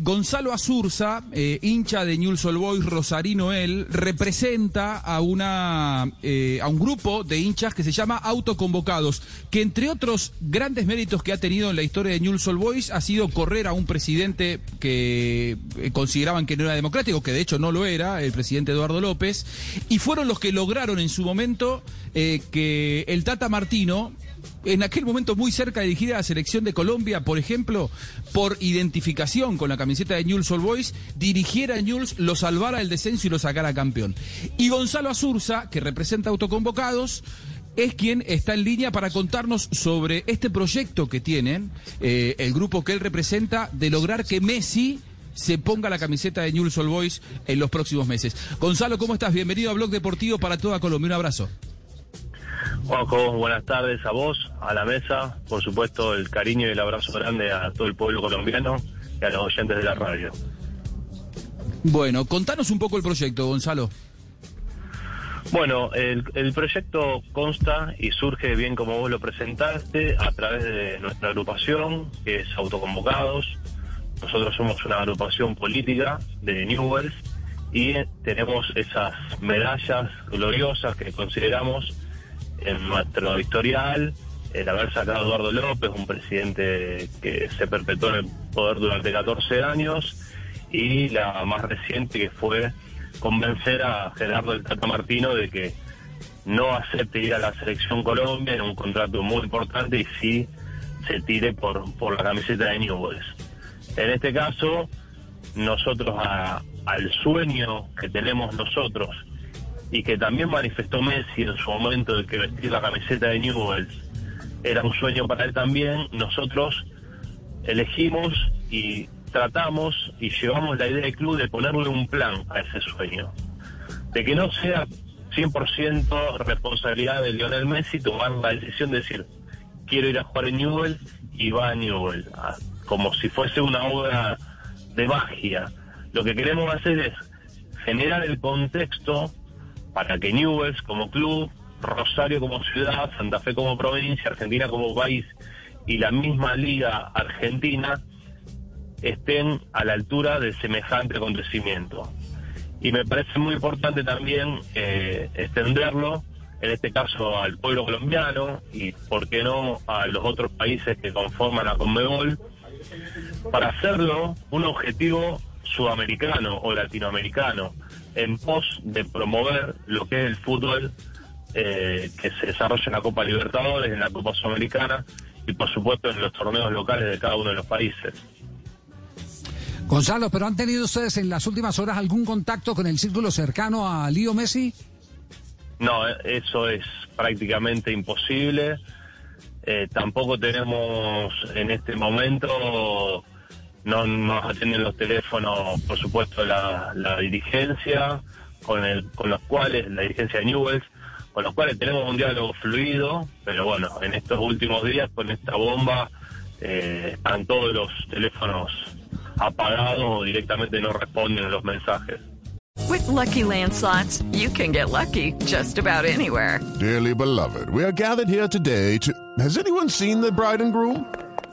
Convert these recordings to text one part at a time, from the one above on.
Gonzalo Azurza, eh, hincha de Newell's Old Boys, Rosarino él, representa a una eh, a un grupo de hinchas que se llama Autoconvocados, que entre otros grandes méritos que ha tenido en la historia de Newell's Old Boys ha sido correr a un presidente que eh, consideraban que no era democrático, que de hecho no lo era, el presidente Eduardo López, y fueron los que lograron en su momento que el Tata Martino en aquel momento muy cerca de dirigir a la selección de Colombia, por ejemplo, por identificación con la camiseta de Newell's Old Boys, dirigiera a Newell's, lo salvara del descenso y lo sacara campeón. Y Gonzalo Azurza, que representa autoconvocados, es quien está en línea para contarnos sobre este proyecto que tienen, eh, el grupo que él representa, de lograr que Messi se ponga la camiseta de Newell's Old Boys en los próximos meses. Gonzalo, ¿cómo estás? Bienvenido a Blog Deportivo para toda Colombia. Un abrazo. Juanjo, buenas tardes a vos, a la mesa, por supuesto el cariño y el abrazo grande a todo el pueblo colombiano y a los oyentes de la radio. Bueno, contanos un poco el proyecto, Gonzalo. Bueno, el, el proyecto consta y surge bien como vos lo presentaste a través de nuestra agrupación, que es Autoconvocados. Nosotros somos una agrupación política de Newells y tenemos esas medallas gloriosas que consideramos en nuestro historial, el haber sacado a Eduardo López, un presidente que se perpetuó en el poder durante 14 años, y la más reciente que fue convencer a Gerardo del Tata Martino de que no acepte ir a la selección Colombia en un contrato muy importante y sí se tire por, por la camiseta de Newell's. En este caso, nosotros a- al sueño que tenemos nosotros y que también manifestó Messi en su momento de que vestir la camiseta de Newell's era un sueño para él también, nosotros elegimos y tratamos y llevamos la idea del club de ponerle un plan a ese sueño. De que no sea 100% responsabilidad de Lionel Messi tomar la decisión de decir, quiero ir a jugar en Newell y va a Newell, como si fuese una obra de magia. Lo que queremos hacer es generar el contexto para que Newells como club, Rosario como ciudad, Santa Fe como provincia, Argentina como país y la misma liga argentina estén a la altura de semejante acontecimiento. Y me parece muy importante también eh, extenderlo, en este caso al pueblo colombiano y, por qué no, a los otros países que conforman la Conmebol, para hacerlo un objetivo sudamericano o latinoamericano en pos de promover lo que es el fútbol eh, que se desarrolla en la Copa Libertadores, en la Copa Sudamericana y por supuesto en los torneos locales de cada uno de los países. Gonzalo, ¿pero han tenido ustedes en las últimas horas algún contacto con el círculo cercano a Lío Messi? No, eso es prácticamente imposible. Eh, tampoco tenemos en este momento, no nos atienden los teléfonos, por supuesto, la, la dirigencia, con, el, con los cuales, la dirigencia de Newells, con los cuales tenemos un diálogo fluido, pero bueno, en estos últimos días, con esta bomba, eh, están todos los teléfonos apagados o directamente no responden los mensajes. With Lucky Land slots, you can get lucky just about anywhere. Dearly beloved, we are gathered here today to. Has anyone seen the bride and groom?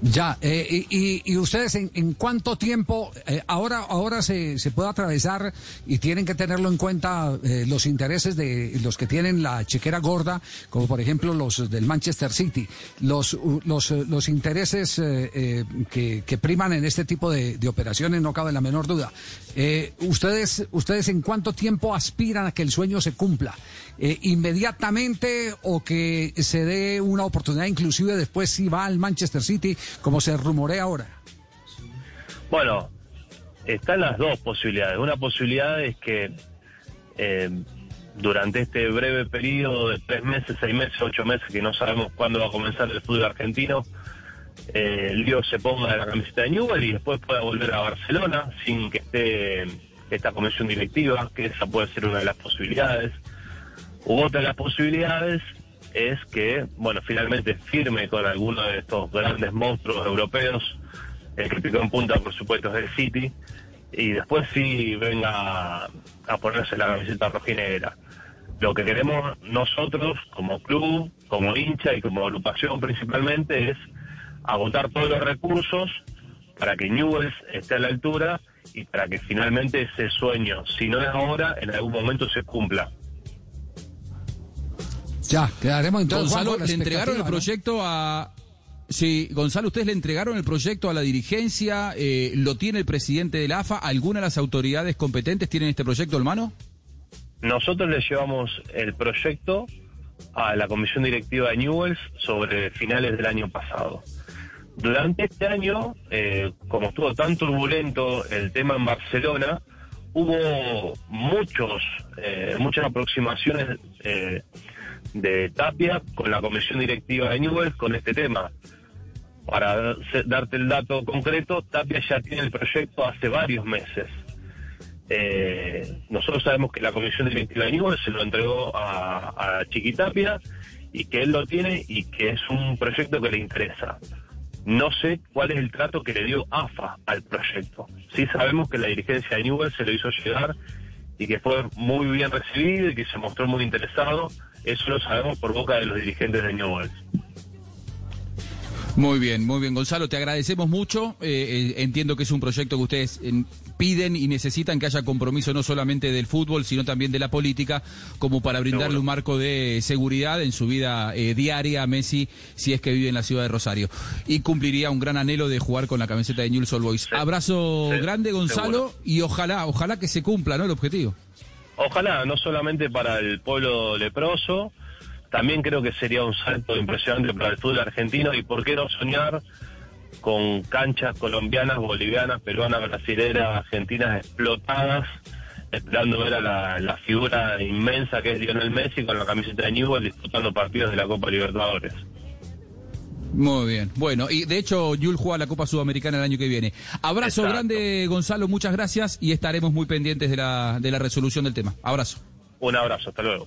Ya, eh, y, y, ustedes en, en, cuánto tiempo, eh, ahora, ahora se, se, puede atravesar y tienen que tenerlo en cuenta eh, los intereses de los que tienen la chequera gorda, como por ejemplo los del Manchester City, los, los, los intereses que, que, priman en este tipo de, de operaciones, no cabe la menor duda. ustedes, ustedes en cuánto tiempo aspiran a que el sueño se cumpla, inmediatamente o que se dé una oportunidad inclusive después si va al Manchester City como se rumorea ahora? Bueno, están las dos posibilidades. Una posibilidad es que eh, durante este breve periodo de tres meses, seis meses, ocho meses, que no sabemos cuándo va a comenzar el fútbol argentino, eh, lío se ponga la camiseta de Newell y después pueda volver a Barcelona sin que esté esta comisión directiva, que esa puede ser una de las posibilidades. U otra de las posibilidades es que, bueno, finalmente firme con alguno de estos grandes monstruos europeos. El que picó en punta, por supuesto, es el City. Y después sí venga a, ponerse la camiseta rojinegra. Lo que queremos nosotros, como club, como hincha y como agrupación principalmente, es agotar todos los recursos para que Newell's esté a la altura y para que finalmente ese sueño, si no es ahora, en algún momento se cumpla. Ya, quedaremos entonces. Gonzalo, le entregaron el proyecto a. Sí, Gonzalo, ustedes le entregaron el proyecto a la dirigencia, eh, lo tiene el presidente de la AFA, ¿alguna de las autoridades competentes tienen este proyecto en mano? Nosotros le llevamos el proyecto a la comisión directiva de Newells sobre finales del año pasado. Durante este año, eh, como estuvo tan turbulento el tema en Barcelona, hubo muchos, eh, muchas aproximaciones eh, de Tapia con la comisión directiva de Newell con este tema. Para darte el dato concreto, Tapia ya tiene el proyecto hace varios meses. Eh, nosotros sabemos que la comisión directiva de Newell se lo entregó a, a Chiquitapia y que él lo tiene y que es un proyecto que le interesa. No sé cuál es el trato que le dio AFA al proyecto. Sí sabemos que la dirigencia de Newell se lo hizo llegar y que fue muy bien recibido y que se mostró muy interesado eso lo sabemos por boca de los dirigentes de Newell's. Muy bien, muy bien, Gonzalo, te agradecemos mucho. Eh, eh, entiendo que es un proyecto que ustedes eh, piden y necesitan que haya compromiso no solamente del fútbol, sino también de la política, como para brindarle un marco de seguridad en su vida diaria a Messi, si es que vive en la ciudad de Rosario. Y cumpliría un gran anhelo de jugar con la camiseta de Newell's Old Boys. Abrazo grande, Gonzalo, y ojalá, ojalá que se cumpla, ¿no? El objetivo. Ojalá, no solamente para el pueblo leproso, también creo que sería un salto impresionante para el fútbol argentino y por qué no soñar con canchas colombianas, bolivianas, peruanas, brasileras, argentinas explotadas, esperando ver a la, figura inmensa que es Lionel Messi con la camiseta de Newell disputando partidos de la Copa Libertadores. Muy bien. Bueno, y de hecho, Yul juega la Copa Sudamericana el año que viene. Abrazo grande, Gonzalo, muchas gracias y estaremos muy pendientes de la, de la resolución del tema. Abrazo. Un abrazo, hasta luego.